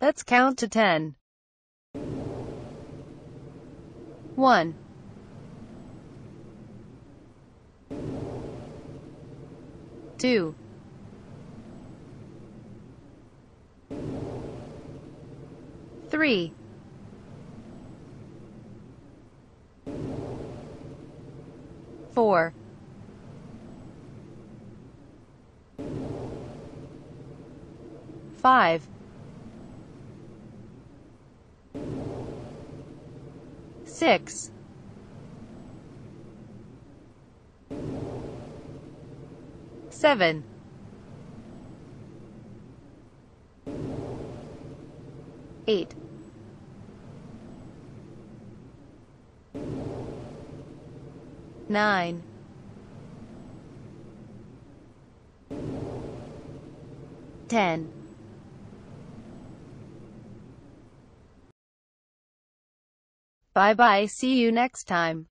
Let's count to ten. One. Two. Three. Four. Five. Six. Seven. Eight. Nine. Ten. Bye bye see you next time.